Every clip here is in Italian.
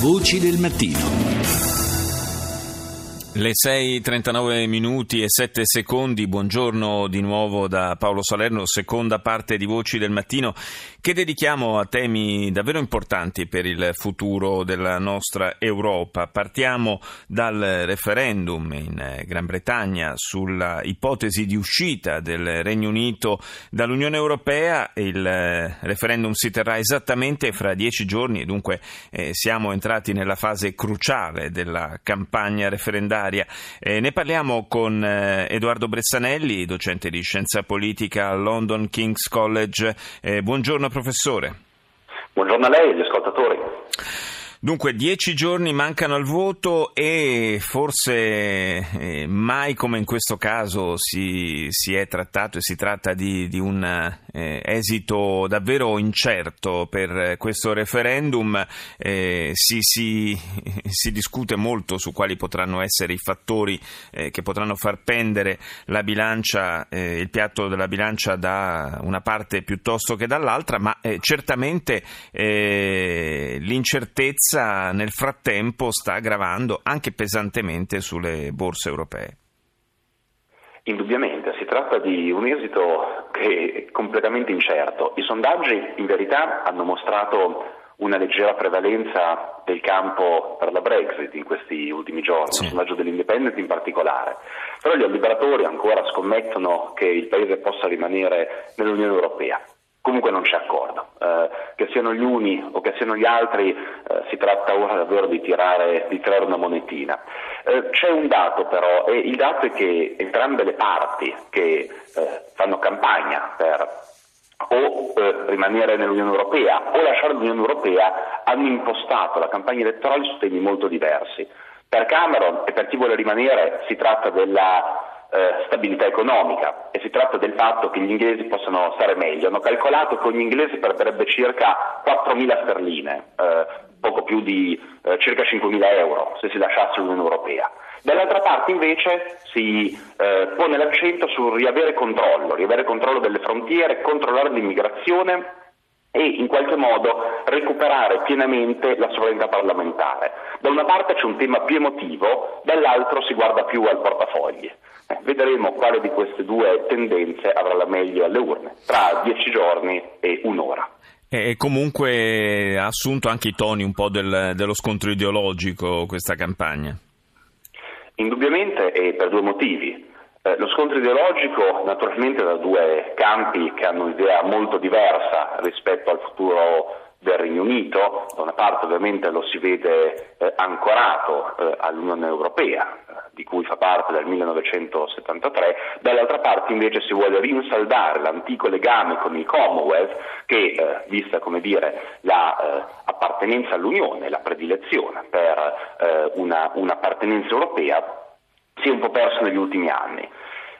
Voci del mattino. Le 6.39 minuti e 7 secondi, buongiorno di nuovo da Paolo Salerno, seconda parte di Voci del Mattino che dedichiamo a temi davvero importanti per il futuro della nostra Europa. Partiamo dal referendum in Gran Bretagna sulla ipotesi di uscita del Regno Unito dall'Unione Europea. Il referendum si terrà esattamente fra dieci giorni e dunque eh, siamo entrati nella fase cruciale della campagna referendaria universitaria. Eh, ne parliamo con eh, Edoardo Bressanelli, docente di scienza politica al London King's College. Eh, buongiorno professore. Buongiorno a lei e agli ascoltatori. Dunque, dieci giorni mancano al voto e forse eh, mai come in questo caso si, si, è trattato e si tratta di, di un eh, esito davvero incerto per questo referendum. Eh, si, si, si, discute molto su quali potranno essere i fattori eh, che potranno far pendere la bilancia, eh, il piatto della bilancia da una parte piuttosto che dall'altra, ma eh, certamente l'incertezza l'incertezza nel frattempo sta gravando anche pesantemente sulle borse europee. Indubbiamente, si tratta di un esito che è completamente incerto. I sondaggi in verità hanno mostrato una leggera prevalenza del campo per la Brexit in questi ultimi giorni, sì. il sondaggio dell'Independent in particolare. Però gli alliberatori ancora scommettono che il Paese possa rimanere nell'Unione Europea. Comunque non c'è accordo, eh, che siano gli uni o che siano gli altri, eh, si tratta ora davvero di tirare, di tirare una monetina. Eh, c'è un dato però, e il dato è che entrambe le parti che eh, fanno campagna per o eh, rimanere nell'Unione Europea o lasciare l'Unione Europea hanno impostato la campagna elettorale su temi molto diversi. Per Cameron e per chi vuole rimanere si tratta della eh, stabilità economica e si tratta del fatto che gli inglesi possano stare meglio. Hanno calcolato che ogni inglese perderebbe circa 4.000 sterline, eh, poco più di eh, circa 5.000 euro se si lasciasse l'Unione Europea. Dall'altra parte invece si eh, pone l'accento sul riavere controllo, riavere controllo delle frontiere, controllare l'immigrazione e in qualche modo recuperare pienamente la sovranità parlamentare. Da una parte c'è un tema più emotivo, dall'altro si guarda più al portafogli. Eh, vedremo quale di queste due tendenze avrà la meglio alle urne, tra dieci giorni e un'ora. E comunque ha assunto anche i toni un po' del, dello scontro ideologico questa campagna. Indubbiamente e per due motivi. Eh, lo scontro ideologico naturalmente da due campi che hanno un'idea molto diversa rispetto al futuro del Regno Unito, da una parte ovviamente lo si vede eh, ancorato eh, all'Unione Europea, eh, di cui fa parte dal 1973, dall'altra parte invece si vuole rinsaldare l'antico legame con il Commonwealth che, eh, vista come dire l'appartenenza all'Unione, la predilezione per una, un'appartenenza europea, si è un po' perso negli ultimi anni.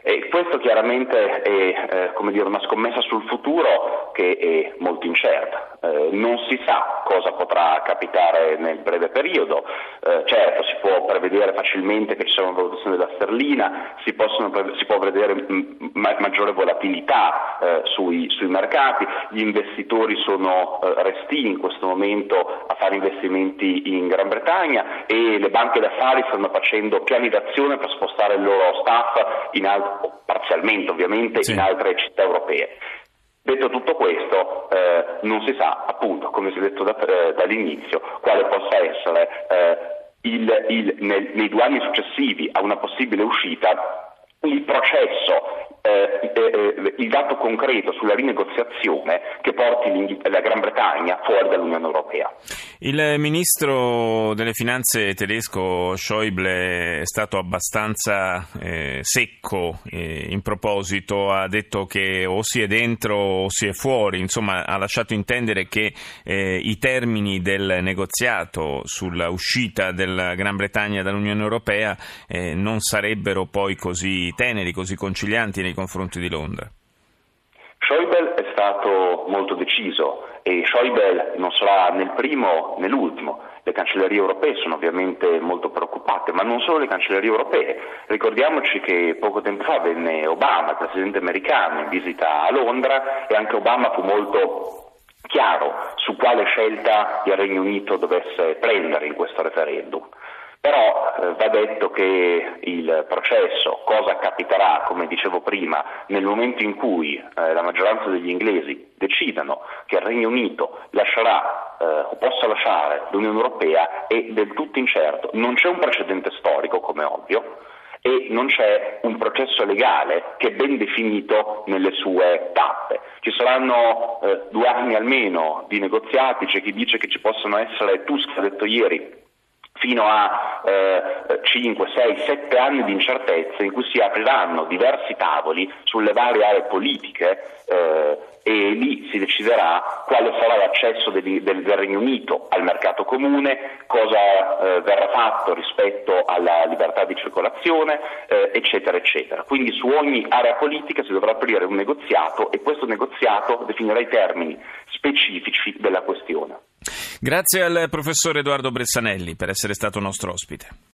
E questo chiaramente è eh, dire, una scommessa sul futuro che è molto incerta. Eh, non si sa cosa potrà capitare nel breve periodo. Eh, certo, si può prevedere facilmente che ci sia una valutazione della sterlina, si, possono, si può vedere m- maggiore volatilità eh, sui, sui, mercati, gli investitori sono eh, resti in questo momento a fare investimenti in Gran Bretagna e le banche d'affari stanno facendo piani d'azione per spostare il loro staff in altri parzialmente ovviamente, sì. in altre città europee. Detto tutto questo, eh, non si sa, appunto, come si è detto da, eh, dall'inizio, quale possa essere eh, il, il, nel, nei due anni successivi a una possibile uscita il processo eh, eh, il dato concreto sulla rinegoziazione che porti la Gran Bretagna fuori dall'Unione Europea. Il ministro delle finanze tedesco Schäuble è stato abbastanza eh, secco eh, in proposito, ha detto che o si è dentro o si è fuori, insomma ha lasciato intendere che eh, i termini del negoziato sulla uscita della Gran Bretagna dall'Unione Europea eh, non sarebbero poi così teneri, così concilianti nei confronti di Londra? Schäuble è stato molto deciso e Schäuble non sarà né il primo né l'ultimo. Le cancellerie europee sono ovviamente molto preoccupate, ma non solo le cancellerie europee. Ricordiamoci che poco tempo fa venne Obama, il presidente americano, in visita a Londra e anche Obama fu molto chiaro su quale scelta il Regno Unito dovesse prendere in questo referendum. Però eh, va detto che il processo, cosa capiterà, come dicevo prima, nel momento in cui eh, la maggioranza degli inglesi decidano che il Regno Unito lascerà eh, o possa lasciare l'Unione Europea è del tutto incerto. Non c'è un precedente storico, come ovvio, e non c'è un processo legale che è ben definito nelle sue tappe. Ci saranno eh, due anni almeno di negoziati, c'è chi dice che ci possono essere, Tusk ha detto ieri, fino a eh, 5, 6, 7 anni di incertezza in cui si apriranno diversi tavoli sulle varie aree politiche eh, e lì si deciderà quale sarà l'accesso del, del, del Regno Unito al mercato comune, cosa eh, verrà fatto rispetto alla libertà di circolazione, eh, eccetera, eccetera. Quindi su ogni area politica si dovrà aprire un negoziato e questo negoziato definirà i termini specifici della questione. Grazie al professor Edoardo Bressanelli per essere stato nostro ospite.